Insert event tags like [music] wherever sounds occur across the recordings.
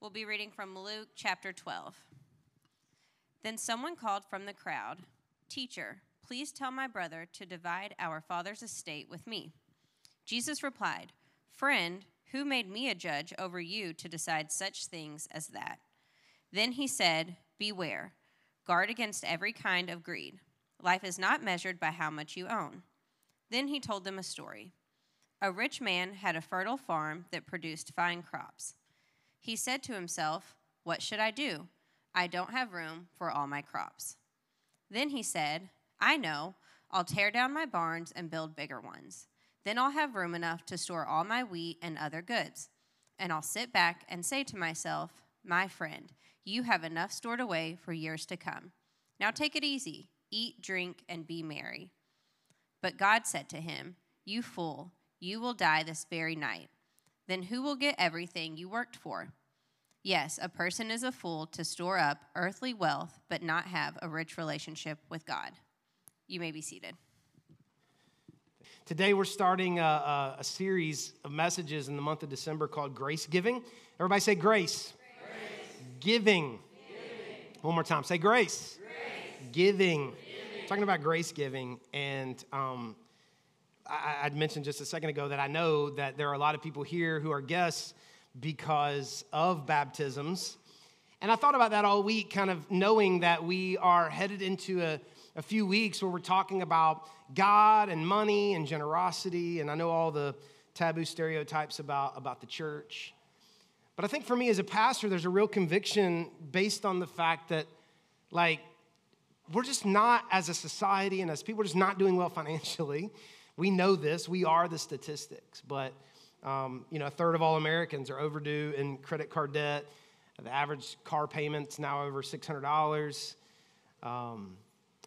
We'll be reading from Luke chapter 12. Then someone called from the crowd, Teacher, please tell my brother to divide our father's estate with me. Jesus replied, Friend, who made me a judge over you to decide such things as that? Then he said, Beware, guard against every kind of greed. Life is not measured by how much you own. Then he told them a story. A rich man had a fertile farm that produced fine crops. He said to himself, What should I do? I don't have room for all my crops. Then he said, I know, I'll tear down my barns and build bigger ones. Then I'll have room enough to store all my wheat and other goods. And I'll sit back and say to myself, My friend, you have enough stored away for years to come. Now take it easy, eat, drink, and be merry. But God said to him, You fool, you will die this very night then who will get everything you worked for? Yes, a person is a fool to store up earthly wealth but not have a rich relationship with God. You may be seated. Today, we're starting a, a, series of messages in the month of December called Grace Giving. Everybody say grace. grace. Giving. giving. One more time. Say grace. grace. Giving. giving. Talking about grace giving. And um, I, would mentioned just a second ago that I know that there are a lot of people here who are guests because of baptisms. And I thought about that all week, kind of knowing that we are headed into a, a few weeks where we're talking about God and money and generosity. And I know all the taboo stereotypes about, about the church. But I think for me as a pastor, there's a real conviction based on the fact that, like, we're just not, as a society and as people, we're just not doing well [laughs] financially. We know this, we are the statistics, but um, you know, a third of all Americans are overdue in credit card debt. The average car payment's now over $600. Um,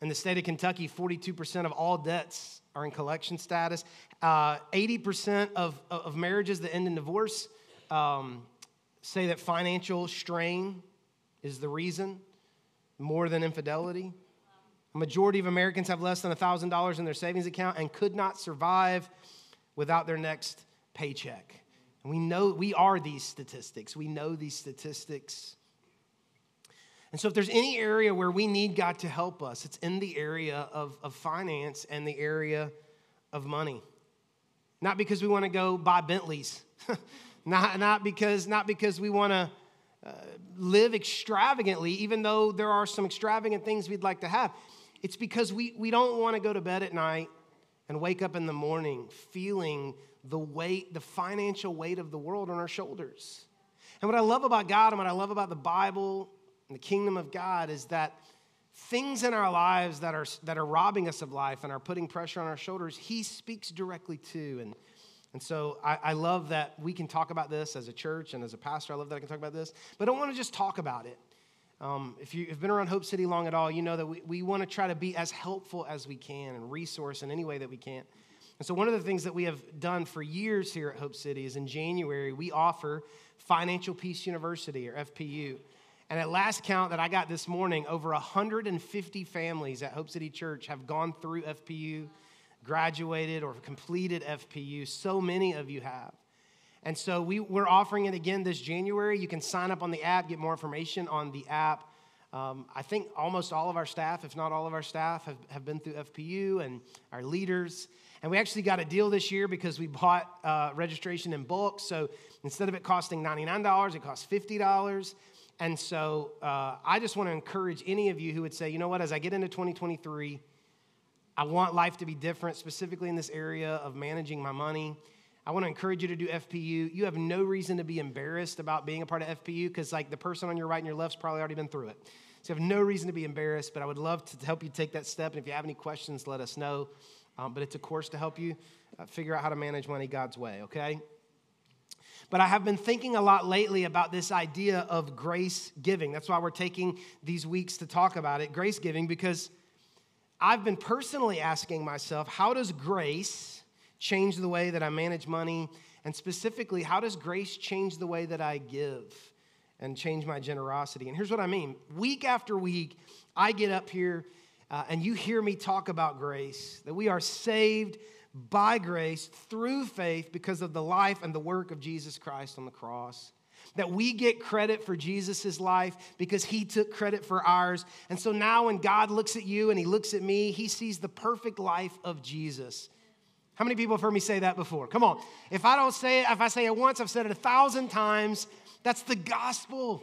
in the state of Kentucky, 42% of all debts are in collection status. Uh, 80% of, of marriages that end in divorce um, say that financial strain is the reason more than infidelity. Majority of Americans have less than $1,000 in their savings account and could not survive without their next paycheck. And we know we are these statistics. We know these statistics. And so, if there's any area where we need God to help us, it's in the area of, of finance and the area of money. Not because we want to go buy Bentleys, [laughs] not, not, because, not because we want to uh, live extravagantly, even though there are some extravagant things we'd like to have. It's because we, we don't want to go to bed at night and wake up in the morning feeling the weight, the financial weight of the world on our shoulders. And what I love about God and what I love about the Bible and the kingdom of God is that things in our lives that are, that are robbing us of life and are putting pressure on our shoulders, He speaks directly to. And, and so I, I love that we can talk about this as a church and as a pastor. I love that I can talk about this. But I don't want to just talk about it. Um, if you've been around Hope City long at all, you know that we, we want to try to be as helpful as we can and resource in any way that we can. And so, one of the things that we have done for years here at Hope City is in January, we offer Financial Peace University or FPU. And at last count that I got this morning, over 150 families at Hope City Church have gone through FPU, graduated, or completed FPU. So many of you have. And so we, we're offering it again this January. You can sign up on the app, get more information on the app. Um, I think almost all of our staff, if not all of our staff, have, have been through FPU and our leaders. And we actually got a deal this year because we bought uh, registration in bulk. So instead of it costing $99, it costs $50. And so uh, I just want to encourage any of you who would say, you know what, as I get into 2023, I want life to be different, specifically in this area of managing my money. I want to encourage you to do FPU. You have no reason to be embarrassed about being a part of FPU because, like, the person on your right and your left's probably already been through it. So you have no reason to be embarrassed, but I would love to help you take that step. And if you have any questions, let us know. Um, but it's a course to help you uh, figure out how to manage money God's way, okay? But I have been thinking a lot lately about this idea of grace giving. That's why we're taking these weeks to talk about it, grace giving, because I've been personally asking myself, how does grace change the way that I manage money? And specifically, how does grace change the way that I give and change my generosity? And here's what I mean week after week, I get up here uh, and you hear me talk about grace, that we are saved by grace through faith because of the life and the work of Jesus Christ on the cross. That we get credit for Jesus' life because he took credit for ours. And so now when God looks at you and he looks at me, he sees the perfect life of Jesus. How many people have heard me say that before? Come on. If I don't say it, if I say it once, I've said it a thousand times. That's the gospel.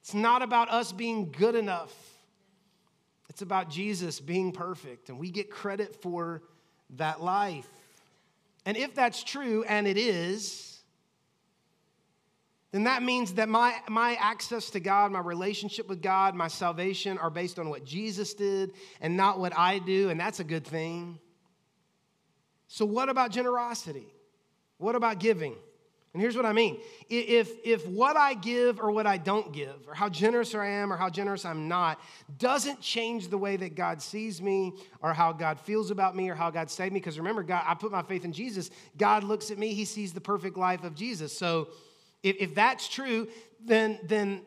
It's not about us being good enough, it's about Jesus being perfect. And we get credit for that life. And if that's true, and it is, then that means that my, my access to God, my relationship with God, my salvation are based on what Jesus did and not what I do, and that's a good thing. So, what about generosity? What about giving? And here's what I mean if, if what I give or what I don't give, or how generous I am or how generous I'm not, doesn't change the way that God sees me or how God feels about me or how God saved me, because remember, God, I put my faith in Jesus. God looks at me, He sees the perfect life of Jesus. So if, if that's true, then, then,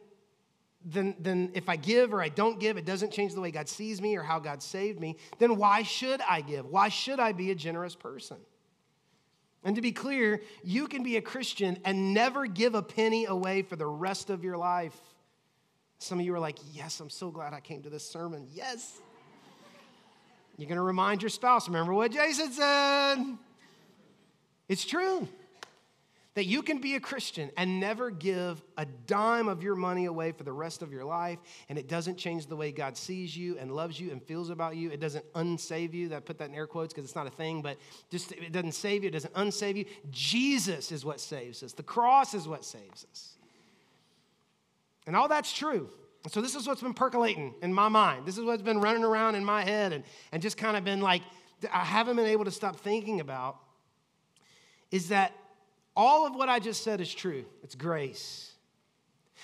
then, then if I give or I don't give, it doesn't change the way God sees me or how God saved me, then why should I give? Why should I be a generous person? And to be clear, you can be a Christian and never give a penny away for the rest of your life. Some of you are like, Yes, I'm so glad I came to this sermon. Yes. You're going to remind your spouse, remember what Jason said. It's true that you can be a Christian and never give a dime of your money away for the rest of your life, and it doesn't change the way God sees you and loves you and feels about you. It doesn't unsave you. I put that in air quotes because it's not a thing, but just it doesn't save you, it doesn't unsave you. Jesus is what saves us, the cross is what saves us. And all that's true. So, this is what's been percolating in my mind. This is what's been running around in my head and, and just kind of been like, I haven't been able to stop thinking about is that all of what I just said is true. It's grace.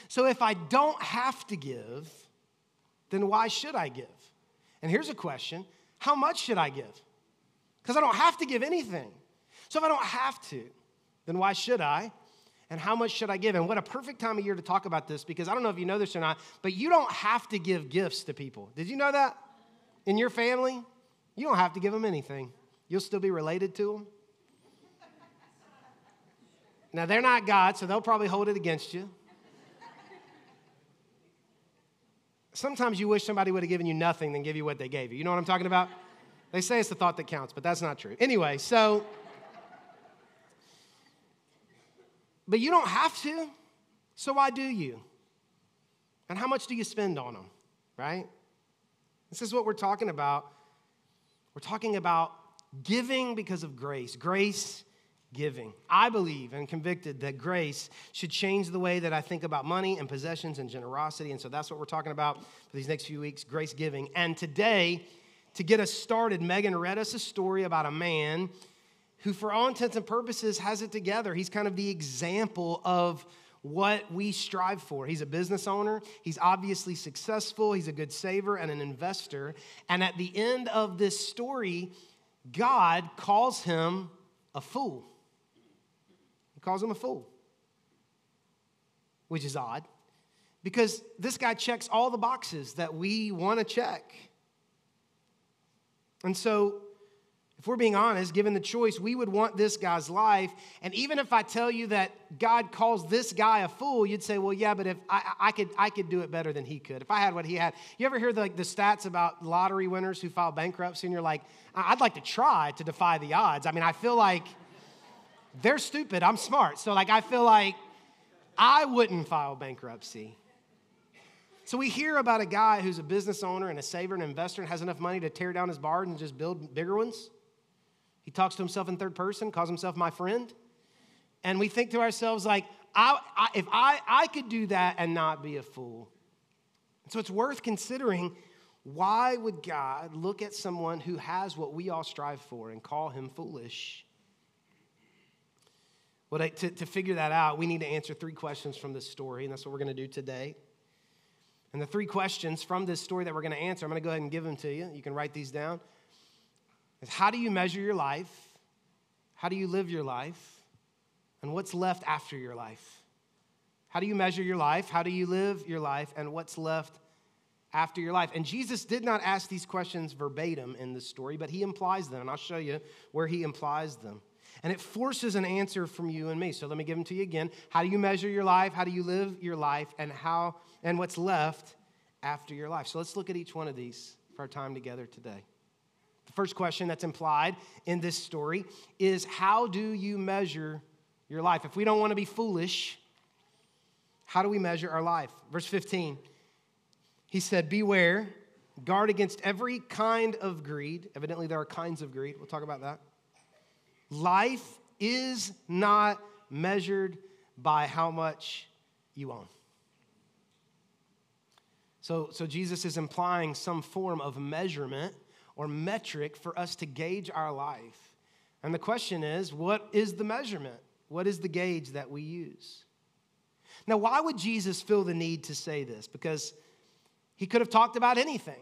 So if I don't have to give, then why should I give? And here's a question How much should I give? Because I don't have to give anything. So if I don't have to, then why should I? And how much should I give? And what a perfect time of year to talk about this because I don't know if you know this or not, but you don't have to give gifts to people. Did you know that? In your family, you don't have to give them anything. You'll still be related to them. Now, they're not God, so they'll probably hold it against you. Sometimes you wish somebody would have given you nothing than give you what they gave you. You know what I'm talking about? They say it's the thought that counts, but that's not true. Anyway, so, but you don't have to, so why do you? And how much do you spend on them, right? This is what we're talking about. We're talking about giving because of grace. Grace giving. I believe and convicted that grace should change the way that I think about money and possessions and generosity. And so that's what we're talking about for these next few weeks grace giving. And today, to get us started, Megan read us a story about a man who, for all intents and purposes, has it together. He's kind of the example of what we strive for. He's a business owner. He's obviously successful. He's a good saver and an investor. And at the end of this story, God calls him a fool calls him a fool, which is odd because this guy checks all the boxes that we want to check. And so, if we're being honest, given the choice, we would want this guy's life. And even if I tell you that God calls this guy a fool, you'd say, well, yeah, but if I, I could, I could do it better than he could. If I had what he had. You ever hear the, like, the stats about lottery winners who file bankruptcy and you're like, I'd like to try to defy the odds. I mean, I feel like they're stupid, I'm smart. So, like, I feel like I wouldn't file bankruptcy. So, we hear about a guy who's a business owner and a saver and investor and has enough money to tear down his barns and just build bigger ones. He talks to himself in third person, calls himself my friend. And we think to ourselves, like, I, I, if I, I could do that and not be a fool. So, it's worth considering why would God look at someone who has what we all strive for and call him foolish? Well, to, to figure that out, we need to answer three questions from this story, and that's what we're going to do today. And the three questions from this story that we're going to answer, I'm going to go ahead and give them to you. You can write these down. Is how do you measure your life? How do you live your life? And what's left after your life? How do you measure your life? How do you live your life? And what's left after your life? And Jesus did not ask these questions verbatim in this story, but he implies them. And I'll show you where he implies them. And it forces an answer from you and me. So let me give them to you again. How do you measure your life? How do you live your life? And how and what's left after your life? So let's look at each one of these for our time together today. The first question that's implied in this story is how do you measure your life? If we don't want to be foolish, how do we measure our life? Verse 15. He said, Beware, guard against every kind of greed. Evidently, there are kinds of greed. We'll talk about that. Life is not measured by how much you own. So, so Jesus is implying some form of measurement or metric for us to gauge our life. And the question is what is the measurement? What is the gauge that we use? Now, why would Jesus feel the need to say this? Because he could have talked about anything.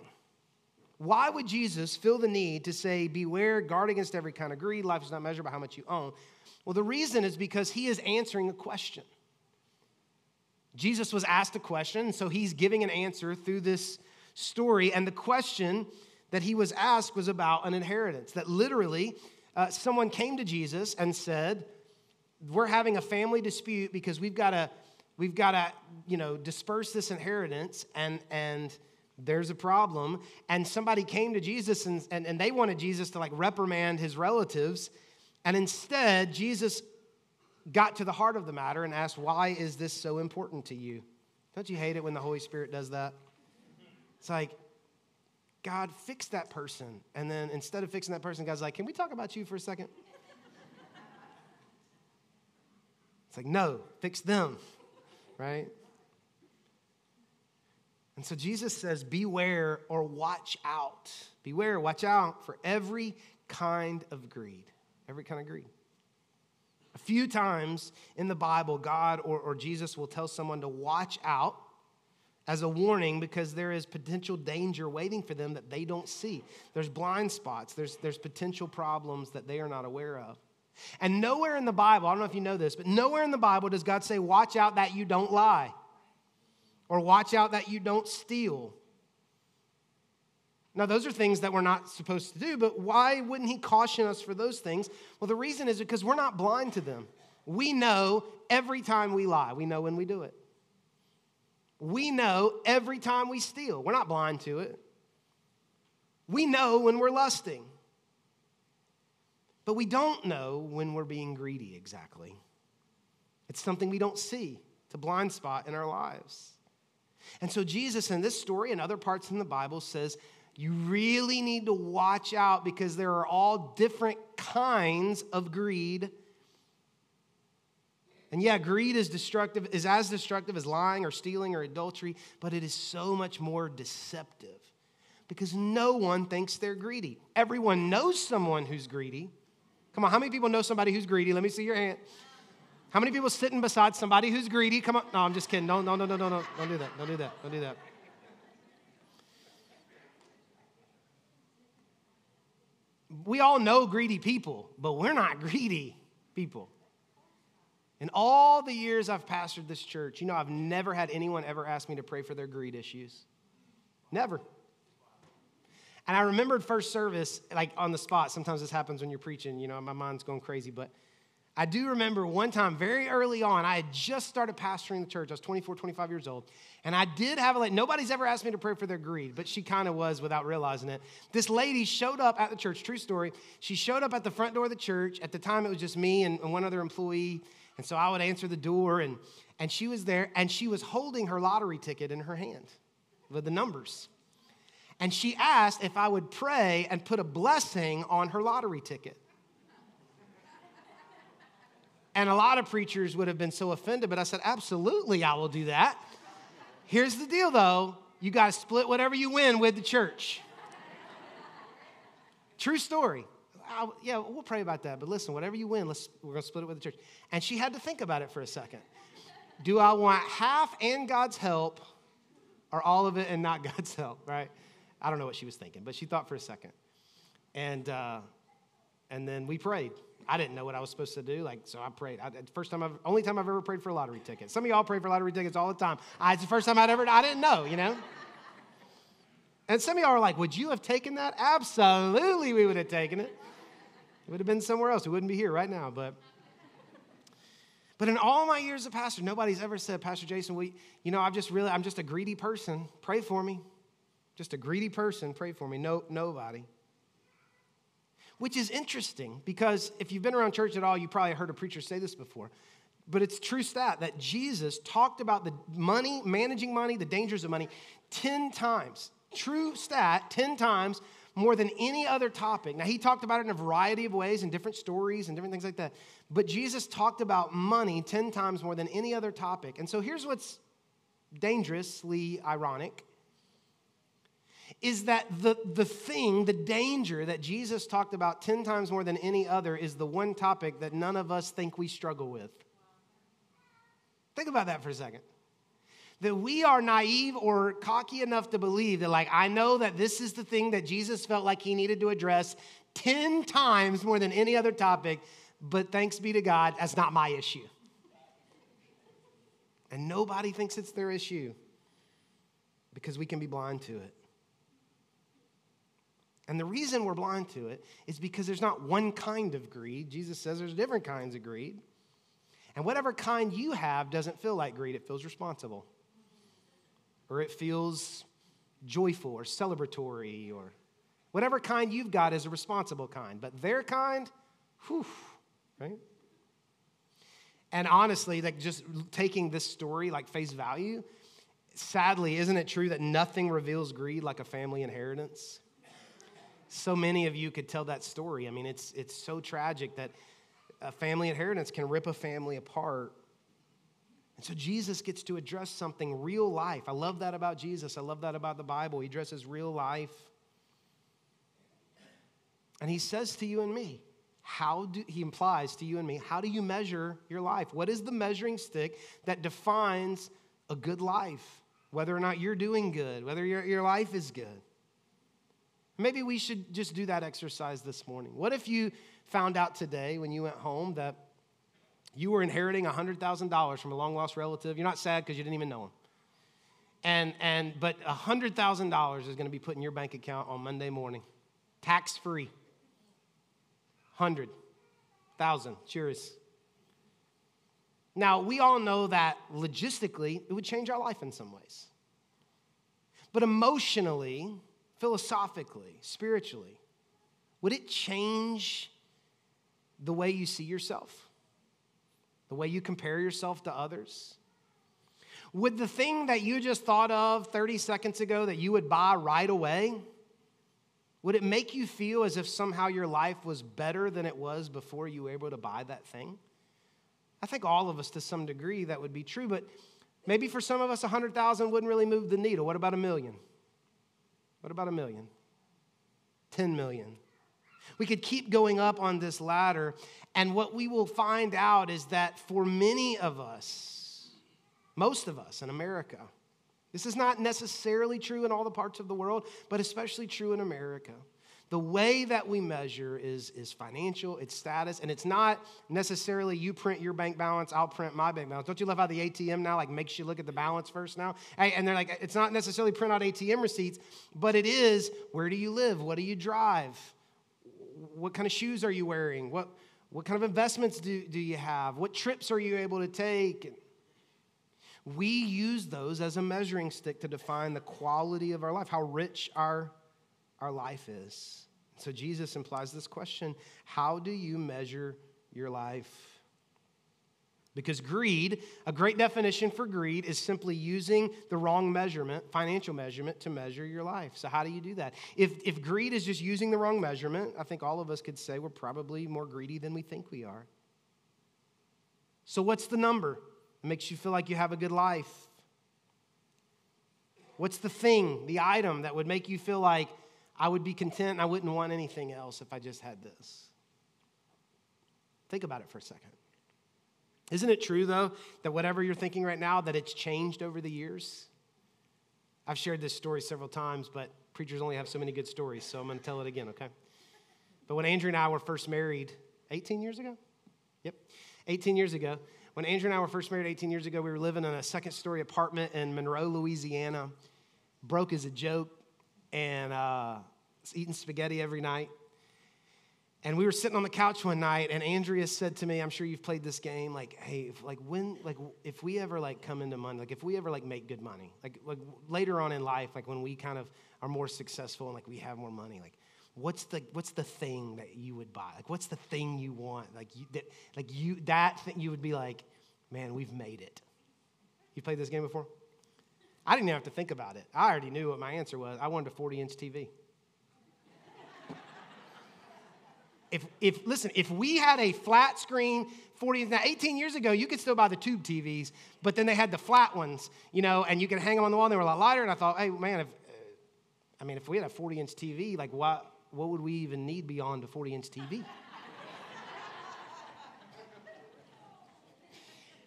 Why would Jesus feel the need to say, Beware, guard against every kind of greed? Life is not measured by how much you own. Well, the reason is because he is answering a question. Jesus was asked a question, so he's giving an answer through this story. And the question that he was asked was about an inheritance. That literally, uh, someone came to Jesus and said, We're having a family dispute because we've got to. We've got to, you know, disperse this inheritance, and and there's a problem. And somebody came to Jesus and, and, and they wanted Jesus to like reprimand his relatives. And instead, Jesus got to the heart of the matter and asked, Why is this so important to you? Don't you hate it when the Holy Spirit does that? It's like, God, fix that person. And then instead of fixing that person, God's like, Can we talk about you for a second? It's like, No, fix them, right? And so Jesus says, Beware or watch out. Beware, watch out for every kind of greed. Every kind of greed. A few times in the Bible, God or, or Jesus will tell someone to watch out as a warning because there is potential danger waiting for them that they don't see. There's blind spots, there's, there's potential problems that they are not aware of. And nowhere in the Bible, I don't know if you know this, but nowhere in the Bible does God say, Watch out that you don't lie or watch out that you don't steal. Now, those are things that we're not supposed to do, but why wouldn't he caution us for those things? Well, the reason is because we're not blind to them. We know every time we lie, we know when we do it. We know every time we steal, we're not blind to it. We know when we're lusting, but we don't know when we're being greedy exactly. It's something we don't see, it's a blind spot in our lives. And so, Jesus in this story and other parts in the Bible says, you really need to watch out because there are all different kinds of greed. And yeah, greed is destructive, is as destructive as lying or stealing or adultery, but it is so much more deceptive because no one thinks they're greedy. Everyone knows someone who's greedy. Come on, how many people know somebody who's greedy? Let me see your hand. How many people sitting beside somebody who's greedy? Come on. No, I'm just kidding. No, no, no, no, no, no. Don't do that. Don't do that. Don't do that. We all know greedy people, but we're not [laughs] greedy people. In all the years I've pastored this church, you know, I've never had anyone ever ask me to pray for their greed issues. Never. And I remembered first service, like on the spot. Sometimes this happens when you're preaching, you know, my mind's going crazy, but I do remember one time very early on, I had just started pastoring the church. I was 24, 25 years old. And I did have a lady, nobody's ever asked me to pray for their greed, but she kind of was without realizing it. This lady showed up at the church, true story. She showed up at the front door of the church. At the time, it was just me and, and one other employee. And so I would answer the door, and, and she was there, and she was holding her lottery ticket in her hand with the numbers. And she asked if I would pray and put a blessing on her lottery ticket. And a lot of preachers would have been so offended, but I said, absolutely, I will do that. Here's the deal though you got to split whatever you win with the church. True story. I, yeah, we'll pray about that. But listen, whatever you win, let's, we're going to split it with the church. And she had to think about it for a second. Do I want half and God's help or all of it and not [laughs] God's help, right? I don't know what she was thinking, but she thought for a second. And, uh, and then we prayed. I didn't know what I was supposed to do. Like, so I prayed. I, first time, I've, only time I've ever prayed for a lottery ticket. Some of y'all pray for lottery tickets all the time. I, it's the first time I'd ever. I didn't know, you know. And some of y'all are like, "Would you have taken that?" Absolutely, we would have taken it. It would have been somewhere else. We wouldn't be here right now. But, but in all my years of pastor, nobody's ever said, Pastor Jason, we, you know, I've just really, I'm just a greedy person. Pray for me. Just a greedy person. Pray for me. No, nobody. Which is interesting because if you've been around church at all, you probably heard a preacher say this before. But it's true stat that Jesus talked about the money, managing money, the dangers of money 10 times. True stat, 10 times more than any other topic. Now, he talked about it in a variety of ways and different stories and different things like that. But Jesus talked about money 10 times more than any other topic. And so here's what's dangerously ironic is that the, the thing, the danger that Jesus talked about 10 times more than any other is the one topic that none of us think we struggle with. Think about that for a second. That we are naive or cocky enough to believe that, like, I know that this is the thing that Jesus felt like he needed to address 10 times more than any other topic, but thanks be to God, that's not my issue. And nobody thinks it's their issue because we can be blind to it. And the reason we're blind to it is because there's not one kind of greed. Jesus says there's different kinds of greed. And whatever kind you have doesn't feel like greed, it feels responsible. Or it feels joyful or celebratory or whatever kind you've got is a responsible kind. But their kind, whew, right? And honestly, like just taking this story like face value, sadly, isn't it true that nothing reveals greed like a family inheritance? So many of you could tell that story. I mean, it's, it's so tragic that a family inheritance can rip a family apart. And so Jesus gets to address something real life. I love that about Jesus. I love that about the Bible. He addresses real life. And he says to you and me, how do he implies to you and me, how do you measure your life? What is the measuring stick that defines a good life? Whether or not you're doing good, whether your, your life is good. Maybe we should just do that exercise this morning. What if you found out today when you went home that you were inheriting $100,000 from a long lost relative. You're not sad because you didn't even know him. And, and, but $100,000 is going to be put in your bank account on Monday morning, tax free. 100,000. Cheers. Now, we all know that logistically, it would change our life in some ways. But emotionally, philosophically, spiritually, would it change the way you see yourself, the way you compare yourself to others? Would the thing that you just thought of 30 seconds ago that you would buy right away, would it make you feel as if somehow your life was better than it was before you were able to buy that thing? I think all of us, to some degree, that would be true, but maybe for some of us, 100,000 wouldn't really move the needle. What about a million? What about a million? 10 million? We could keep going up on this ladder, and what we will find out is that for many of us, most of us in America, this is not necessarily true in all the parts of the world, but especially true in America. The way that we measure is, is financial, it's status, and it's not necessarily you print your bank balance, I'll print my bank balance. Don't you love how the ATM now like makes you look at the balance first now? And they're like, it's not necessarily print out ATM receipts, but it is where do you live? What do you drive? what kind of shoes are you wearing? What, what kind of investments do, do you have? What trips are you able to take? We use those as a measuring stick to define the quality of our life, how rich our, our life is. So Jesus implies this question How do you measure your life? Because greed, a great definition for greed, is simply using the wrong measurement, financial measurement, to measure your life. So, how do you do that? If, if greed is just using the wrong measurement, I think all of us could say we're probably more greedy than we think we are. So, what's the number that makes you feel like you have a good life? What's the thing, the item that would make you feel like I would be content I wouldn't want anything else if I just had this? Think about it for a second. Isn't it true, though, that whatever you're thinking right now, that it's changed over the years? I've shared this story several times, but preachers only have so many good stories, so I'm going to tell it again, okay? But when Andrea and I were first married 18 years ago? Yep, 18 years ago. When Andrea and I were first married 18 years ago, we were living in a second story apartment in Monroe, Louisiana. Broke as a joke, and uh, eating spaghetti every night. and we were sitting on the couch one night, and Andrea said to me, "I'm sure you've played this game. Like, hey, if, like when, like if we ever like come into money, like if we ever like make good money, like like later on in life, like when we kind of are more successful and like we have more money, like what's the what's the thing that you would buy? Like, what's the thing you want? Like, you, that, like you that thing you would be like, man, we've made it. You played this game before? I didn't even have to think about it. I already knew what my answer was. I wanted a 40 inch TV. [laughs] if, if listen, if we had a flat screen 40 now 18 years ago, you could still buy the tube TVs, but then they had the flat ones, you know, and you could hang them on the wall. and They were a lot lighter, and I thought, hey, man, if, uh, I mean, if we had a 40 inch TV, like what, what would we even need beyond a 40 inch TV? [laughs]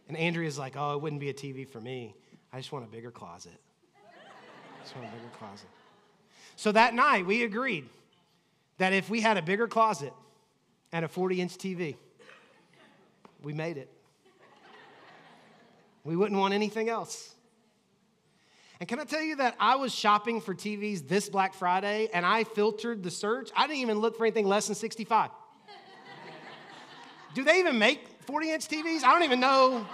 and Andrea's like, oh, it wouldn't be a TV for me. I just want a bigger closet. I just want a bigger closet. So that night, we agreed that if we had a bigger closet, and a 40 inch TV. We made it. We wouldn't want anything else. And can I tell you that I was shopping for TVs this Black Friday and I filtered the search? I didn't even look for anything less than 65. Do they even make 40 inch TVs? I don't even know.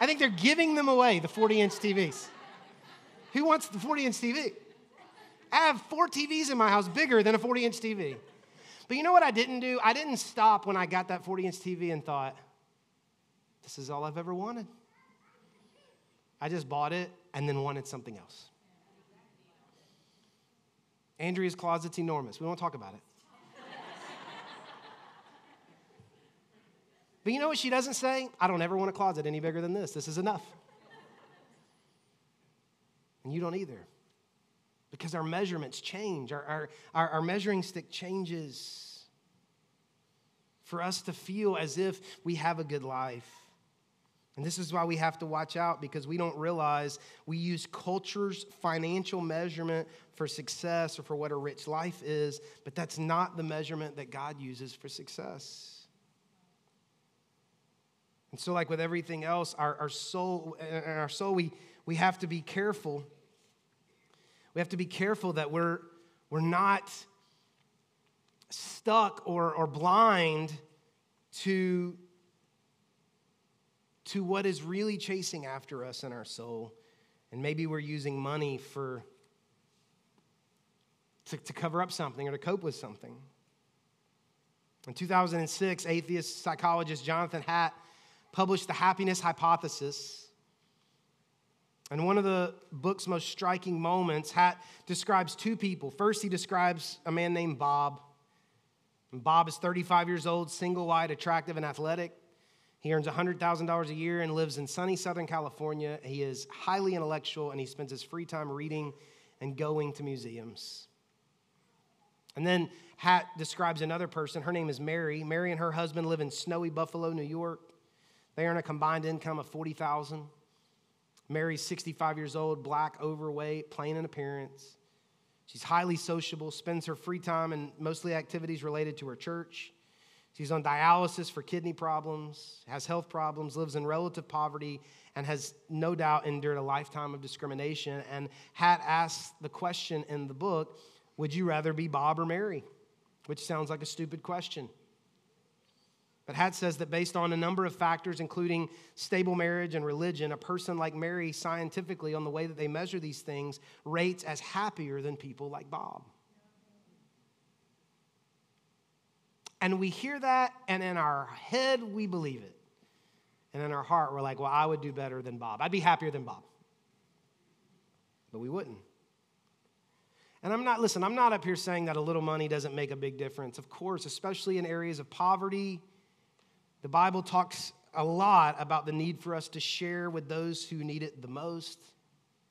I think they're giving them away, the 40 inch TVs. Who wants the 40 inch TV? I have four TVs in my house bigger than a 40 inch TV. But you know what I didn't do? I didn't stop when I got that 40 inch TV and thought, this is all I've ever wanted. I just bought it and then wanted something else. Andrea's closet's enormous. We won't talk about it. But you know what she doesn't say? I don't ever want a closet any bigger than this. This is enough. And you don't either because our measurements change, our, our, our, our, measuring stick changes. For us to feel as if we have a good life. And this is why we have to watch out because we don't realize we use culture's financial measurement for success or for what a rich life is, but that's not the measurement that God uses for success. And so, like with everything else, our, our soul, uh, our soul, we, we have to be careful we have to be careful that we're, we're not stuck or, or blind to, to what is really chasing after us in our soul. And maybe we're using money for to, to cover up something or to cope with something. In 2006, atheist psychologist Jonathan Haidt published the happiness hypothesis. And one of the book's most striking moments, Haidt describes two people. First, he describes a man named Bob. And Bob is 35 years old, single white, attractive, and athletic. He earns $100,000 a year and lives in sunny Southern California. He is highly intellectual and he spends his free time reading and going to museums. And then Haidt describes another person. Her name is Mary. Mary and her husband live in snowy Buffalo, New York. They earn a combined income of 40,000. Mary's 65 years old, black, overweight, plain in appearance. She's highly sociable, spends her free time in mostly activities related to her church. She's on dialysis for kidney problems, has health problems, lives in relative poverty, and has no doubt endured a lifetime of discrimination. And Haidt asked the question in the book Would you rather be Bob or Mary? Which sounds like a stupid question. But Haidt says that based on a number of factors, including stable marriage and religion, a person like Mary, scientifically, on the way that they measure these things, rates as happier than people like Bob. And we hear that, and in our head, we believe it. And in our heart, we're like, well, I would do better than Bob. I'd be happier than Bob. But we wouldn't. And I'm not, listen, I'm not up here saying that a little money doesn't make a big difference. Of course, especially in areas of poverty the Bible talks a lot about the need for us to share with those who need it the most.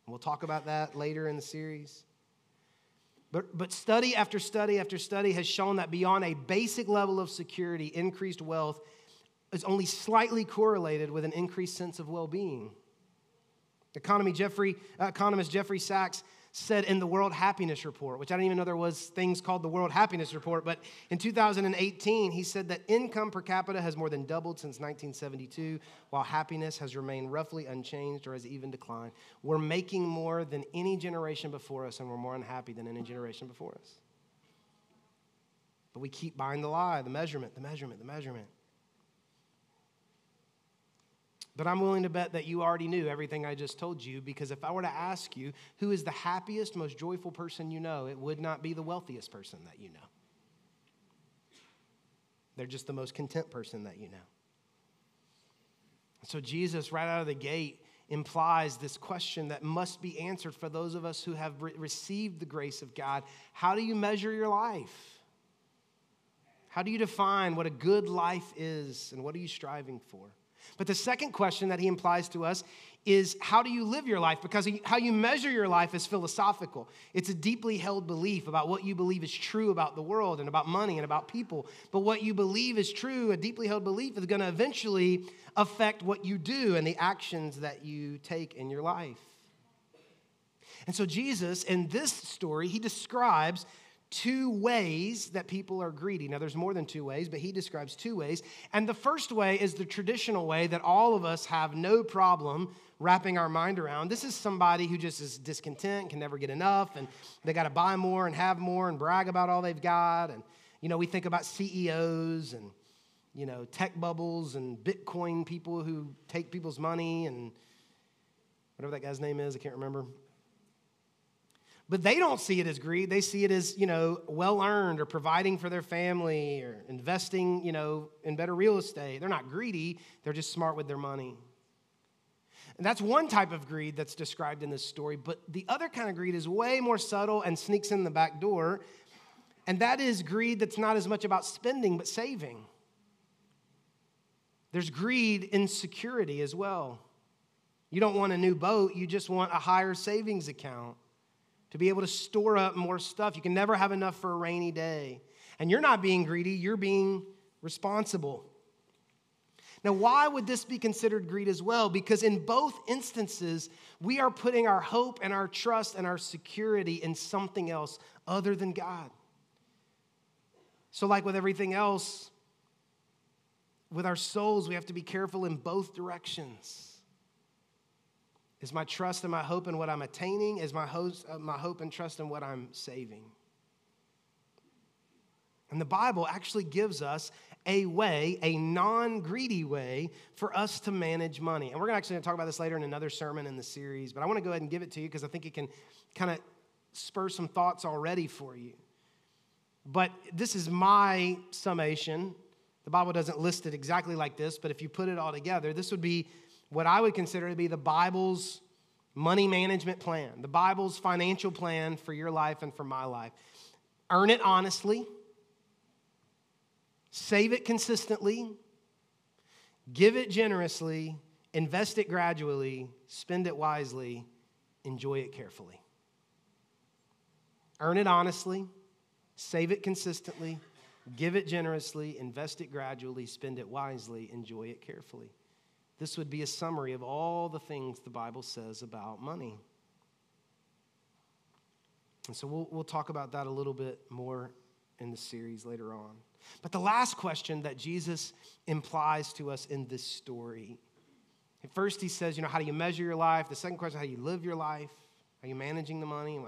We'll talk about that later in the series. But, but study after study after study has shown that beyond a basic level of security, increased wealth is only slightly correlated with an increased sense of well being. Economy Jeffrey, economist Jeffrey Sachs said in the World Happiness Report, which I didn't even know there was things called the World Happiness Report, but in 2018, he said that income per capita has more than doubled since 1972, while happiness has remained roughly unchanged or has even declined. We're making more than any generation before us, and we're more unhappy than any generation before us. But we keep buying the lie, the measurement, the measurement, the measurement. But I'm willing to bet that you already knew everything I just told you because if I were to ask you who is the happiest, most joyful person you know, it would not be the wealthiest person that you know. They're just the most content person that you know. So Jesus, right out of the gate, implies this question that must be answered for those of us who have re- received the grace of God. How do you measure your life? How do you define what a good life is and what are you striving for? But the second question that he implies to us is how do you live your life? Because how you measure your life is philosophical. It's a deeply held belief about what you believe is true about the world and about money and about people. But what you believe is true, a deeply held belief, is going to eventually affect what you do and the actions that you take in your life. And so, Jesus, in this story, he describes two ways that people are greedy. Now, there's more than two ways, but he describes two ways. And the first way is the traditional way that all of us have no problem wrapping our mind around. This is somebody who just is discontent, can never get enough, and they got to buy more and have more and brag about all they've got. And, you know, we think about CEOs and, you know, tech bubbles and Bitcoin people who take people's money and whatever that guy's name is, I can't remember. But they don't see it as greed. They see it as, you know, well earned or providing for their family or investing, you know, in better real estate. They're not greedy, they're just smart with their money. And that's one type of greed that's described in this story. But the other kind of greed is way more subtle and sneaks in the back door. And that is greed that's not as much about spending, but saving. There's greed in security as well. You don't want a new boat, you just want a higher savings account to be able to store up more stuff. You can never have enough for a rainy day. And you're not being greedy, you're being responsible. Now, why would this be considered greed as well? Because in both instances, we are putting our hope and our trust and our security in something else other than God. So, like with everything else, with our souls, we have to be careful in both directions. Is my trust and my hope in what I'm attaining? Is my, hope, uh, my hope and trust in what I'm saving? And the Bible actually gives us a way, a non greedy way for us to manage money. And we're actually going to actually talk about this later in another sermon in the series, but I want to go ahead and give it to you because I think it can kind of spur some thoughts already for you. But this is my summation. The Bible doesn't list it exactly like this, but if you put it all together, this would be what I would consider to be the Bible's money management plan, the Bible's financial plan for your life and for my life. Earn it honestly. Save it consistently, give it generously, invest it gradually, spend it wisely, enjoy it carefully. Earn it honestly, save it consistently, give it generously, invest it gradually, spend it wisely, enjoy it carefully. This would be a summary of all the things the Bible says about money. And so we'll, we'll talk about that a little bit more in the series later on. But the last question that Jesus implies to us in this story at first, he says, you know, how do you measure your life? The second question, how do you live your life? Are you managing the money?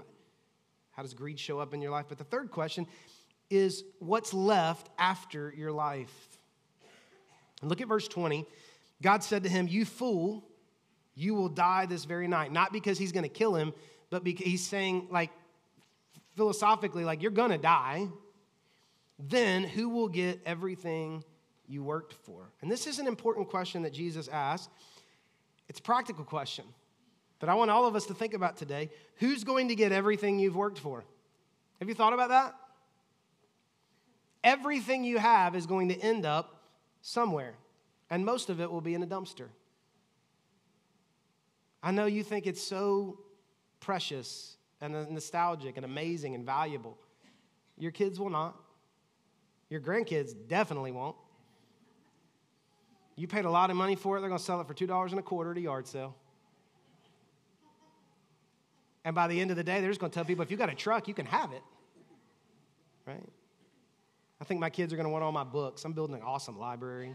How does greed show up in your life? But the third question is, what's left after your life? And look at verse 20. God said to him, You fool, you will die this very night. Not because he's going to kill him, but because he's saying, like, philosophically, like, you're going to die then who will get everything you worked for? And this is an important question that Jesus asked. It's a practical question that I want all of us to think about today. Who's going to get everything you've worked for? Have you thought about that? Everything you have is going to end up somewhere, and most of it will be in a dumpster. I know you think it's so precious and nostalgic and amazing and valuable. Your kids will not. Your grandkids definitely won't. You paid a lot of money for it, they're going to sell it for $2 and a quarter at a yard sale. And by the end of the day, they're just going to tell people if you got a truck, you can have it. Right? I think my kids are going to want all my books. I'm building an awesome library.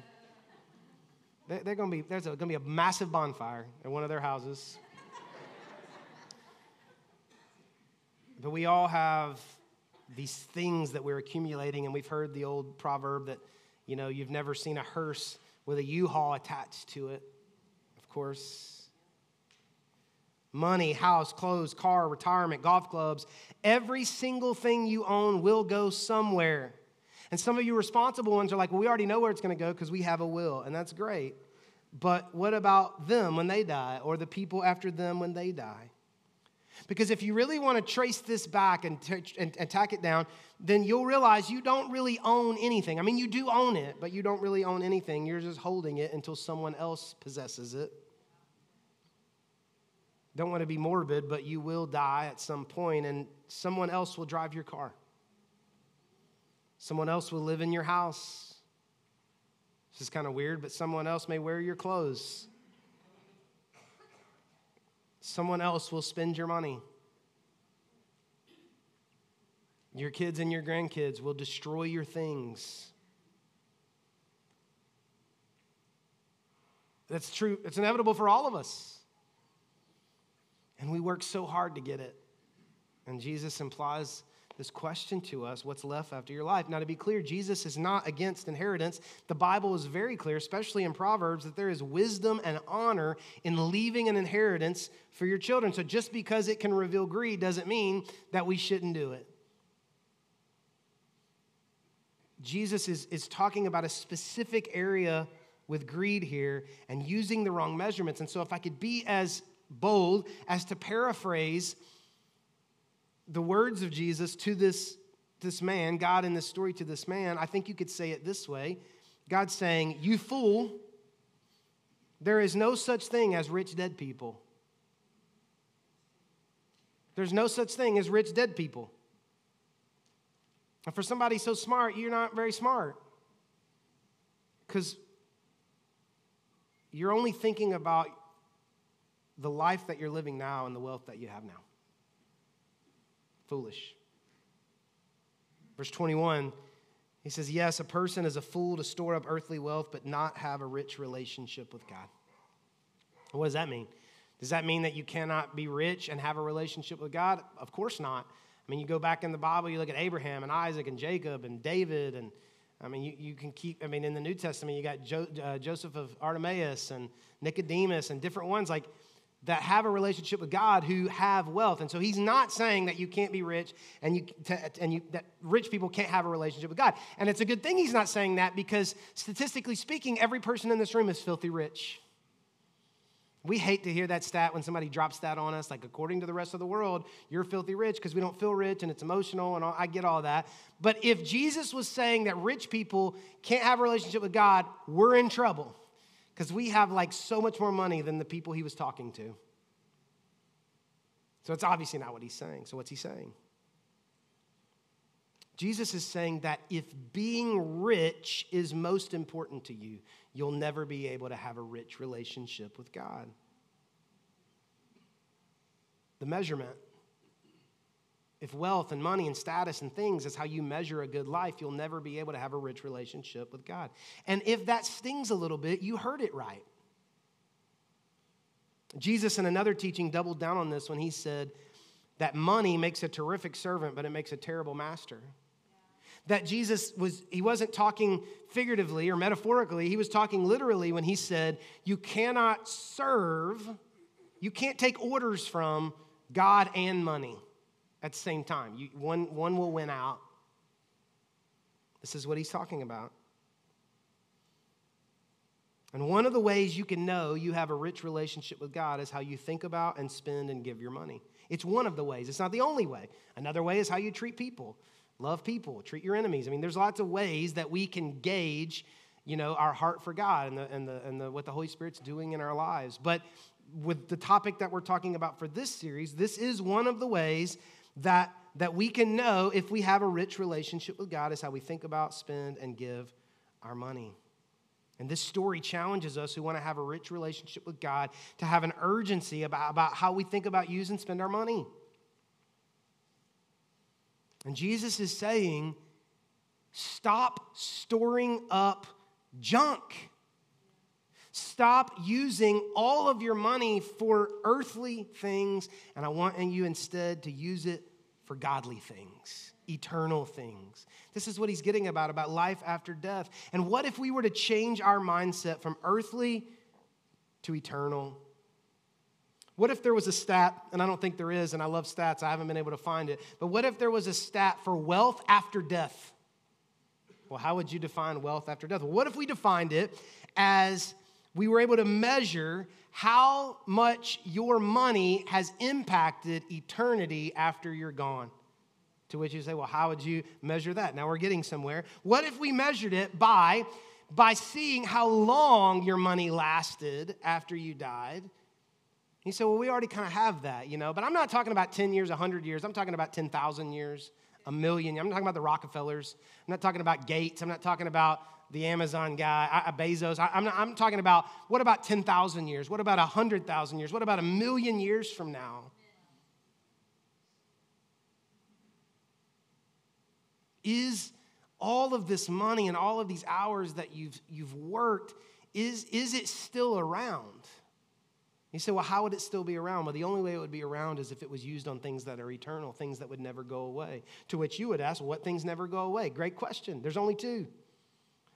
They're to be, there's going to be a massive bonfire at one of their houses. but we all have these things that we're accumulating. And we've heard the old proverb that, you know, you've never seen a hearse with a U haul attached to it, of course. Money, house, clothes, car, retirement, golf clubs, every single thing you own will go somewhere. And some of you responsible ones are like, well, we already know where it's going to go because we have a will, and that's great. But what about them when they die, or the people after them when they die? Because if you really want to trace this back and, t- and, and tack it down, then you'll realize you don't really own anything. I mean, you do own it, but you don't really own anything. You're just holding it until someone else possesses it. Don't want to be morbid, but you will die at some point, and someone else will drive your car. Someone else will live in your house. This is kind of weird, but someone else may wear your clothes. Someone else will spend your money. Your kids and your grandkids will destroy your things. That's true. It's inevitable for all of us. And we work so hard to get it. And Jesus implies this question to us what's left after your life. Now, to be clear, Jesus is not against inheritance. The Bible is very clear, especially in Proverbs, that there is wisdom and honor in leaving an inheritance for your children. So, just because it can reveal greed doesn't mean that we shouldn't do it. Jesus is, is talking about a specific area with greed here and using the wrong measurements. And so, if I could be as bold as to paraphrase the words of Jesus to this, this man, God in this story to this man, I think you could say it this way God's saying, You fool, there is no such thing as rich dead people. There's no such thing as rich dead people. And for somebody so smart, you're not very smart. Because you're only thinking about the life that you're living now and the wealth that you have now foolish. Verse 21, he says, Yes, a person is a fool to store up earthly wealth, but not have a rich relationship with God. What does that mean? Does that mean that you cannot be rich and have a relationship with God? Of course not. I mean, you go back in the Bible, you look at Abraham and Isaac and Jacob and David, and I mean, you, you can keep, I mean, in the New Testament, you got jo, uh, Joseph of Arimathea and Nicodemus and different ones. Like, that have a relationship with God who have wealth. And so he's not saying that you can't be rich and, you, and you, that rich people can't have a relationship with God. And it's a good thing he's not saying that because statistically speaking, every person in this room is filthy rich. We hate to hear that stat when somebody drops that on us, like according to the rest of the world, you're filthy rich because we don't feel rich and it's emotional and all, I get all that. But if Jesus was saying that rich people can't have a relationship with God, we're in trouble because we have like so much more money than the people he was talking to. So it's obviously not what he's saying. So what's he saying? Jesus is saying that if being rich is most important to you, you'll never be able to have a rich relationship with God. The measurement if wealth and money and status and things is how you measure a good life, you'll never be able to have a rich relationship with God. And if that stings a little bit, you heard it right. Jesus, in another teaching, doubled down on this when he said that money makes a terrific servant, but it makes a terrible master. That Jesus was, he wasn't talking figuratively or metaphorically, he was talking literally when he said, You cannot serve, you can't take orders from God and money at the same time. You, one, one will win out. This is what he's talking about. And one of the ways you can know you have a rich relationship with God is how you think about and spend and give your money. It's one of the ways, it's not the only way. Another way is how you treat people. Love people, treat your enemies. I mean, there's lots of ways that we can gauge, you know, our heart for God and, the, and, the, and the, what the Holy Spirit's doing in our lives. But with the topic that we're talking about for this series, this is one of the ways that, that we can know if we have a rich relationship with God is how we think about, spend, and give our money. And this story challenges us who want to have a rich relationship with God to have an urgency about, about how we think about, use, and spend our money. And Jesus is saying, stop storing up junk. Stop using all of your money for earthly things, and I want you instead to use it for godly things. eternal things. This is what he's getting about, about life after death. And what if we were to change our mindset from earthly to eternal? What if there was a stat, and I don't think there is, and I love stats, I haven't been able to find it, but what if there was a stat for wealth after death? Well, how would you define wealth after death? Well, what if we defined it as we were able to measure how much your money has impacted eternity after you're gone? To which you say, well, how would you measure that? Now we're getting somewhere. What if we measured it by, by seeing how long your money lasted after you died? He said, well, we already kind of have that, you know, but I'm not talking about 10 years, 100 years. I'm talking about 10,000 years, a million. I'm not talking about the Rockefellers. I'm not talking about Gates. I'm not talking about the Amazon guy, I, Bezos. I, am I'm talking about what about 10,000 years? What about 100,000 years? What about a million years from now? Is all of this money and all of these hours that you've, you've worked, is, is it still around? You say, well, how would it still be around? Well, the only way it would be around is if it was used on things that are eternal, things that would never go away. To which you would ask, what things never go away? Great question. There's only two.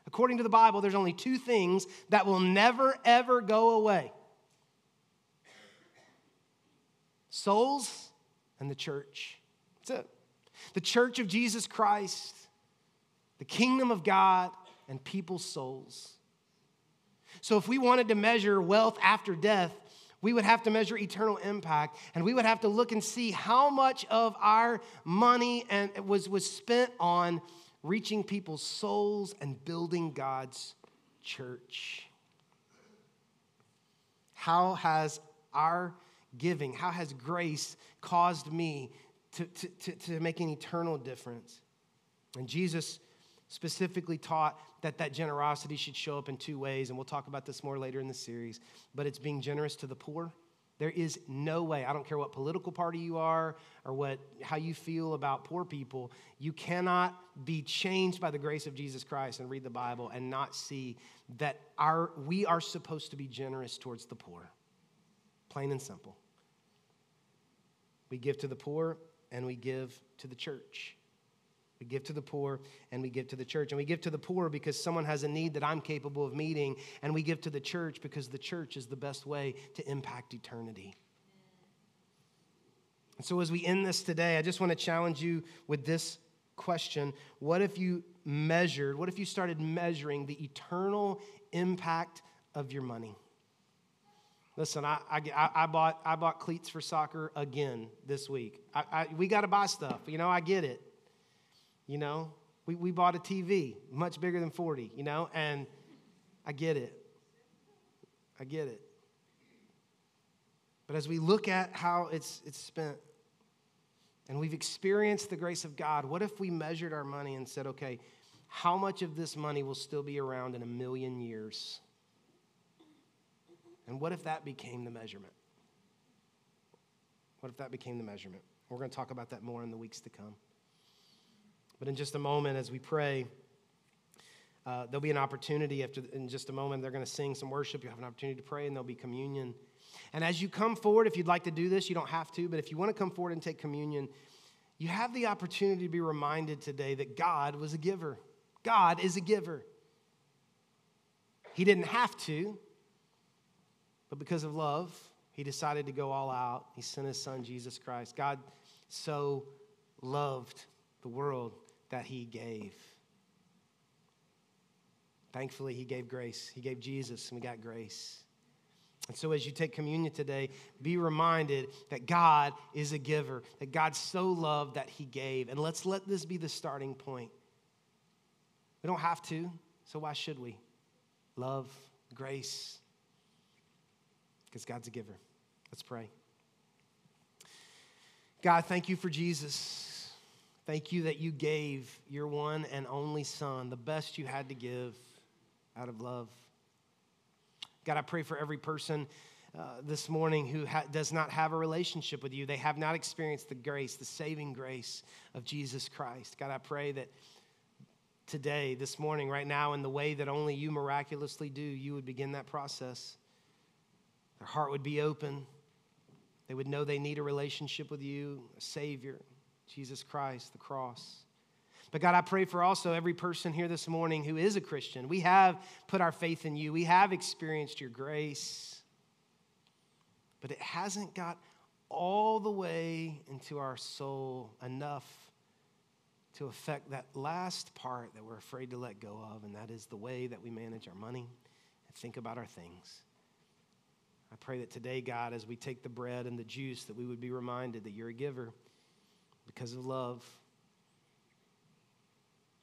According to the Bible, there's only two things that will never, ever go away souls and the church. That's it. The church of Jesus Christ, the kingdom of God, and people's souls. So, if we wanted to measure wealth after death, we would have to measure eternal impact and we would have to look and see how much of our money and was, was spent on reaching people's souls and building God's church. How has our giving, how has grace caused me to, to, to, to make an eternal difference? And Jesus specifically taught that that generosity should show up in two ways, and we'll talk about this more later in the series. But it's being generous to the poor there is no way, I don't care what political party you are or what, how you feel about poor people, you cannot be changed by the grace of Jesus Christ and read the Bible and not see that our, we are supposed to be generous towards the poor. Plain and simple. We give to the poor and we give to the church. We give to the poor and we give to the church. And we give to the poor because someone has a need that I'm capable of meeting. And we give to the church because the church is the best way to impact eternity. And so, as we end this today, I just want to challenge you with this question What if you measured, what if you started measuring the eternal impact of your money? Listen, I, I, I, bought, I bought cleats for soccer again this week. I, I we got to buy stuff. You know, I get it. You know, we, we bought a TV much bigger than 40, you know, and I get it. I get it. But as we look at how it's, it's spent and we've experienced the grace of God, what if we measured our money and said, okay, how much of this money will still be around in a million years? And what if that became the measurement? What if that became the measurement? We're going to talk about that more in the weeks to come. But in just a moment, as we pray, uh, there'll be an opportunity after, in just a moment, they're going to sing some worship. You'll have an opportunity to pray, and there'll be communion. And as you come forward, if you'd like to do this, you don't have to, but if you want to come forward and take communion, you have the opportunity to be reminded today that God was a giver. God is a giver. He didn't have to, but because of love, he decided to go all out. He sent his son, Jesus Christ. God so loved the world that he gave. Thankfully, he gave grace. He gave Jesus, and we got grace. And so, as you take communion today, be reminded that God is a giver, that God so loved that he gave. And let's let this be the starting point. We don't have to, so why should we? Love, grace, because God's a giver. Let's pray. God, thank you for Jesus. Thank you that you gave your one and only Son, the best you had to give out of love. God, I pray for every person uh, this morning who ha- does not have a relationship with you. They have not experienced the grace, the saving grace of Jesus Christ. God, I pray that today, this morning, right now, in the way that only you miraculously do, you would begin that process. Their heart would be open. They would know they need a relationship with you, a Savior, Jesus Christ, the cross. But God, I pray for also every person here this morning who is a Christian. We have put our faith in you, we have experienced your grace, but it hasn't got all the way into our soul enough to affect that last part that we're afraid to let go of, and that is the way that we manage our money and think about our things. I pray that today, God, as we take the bread and the juice, that we would be reminded that you're a giver because of love.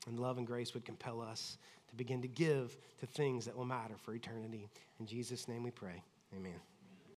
And love and grace would compel us to begin to give to things that will matter for eternity. In Jesus' name we pray. Amen.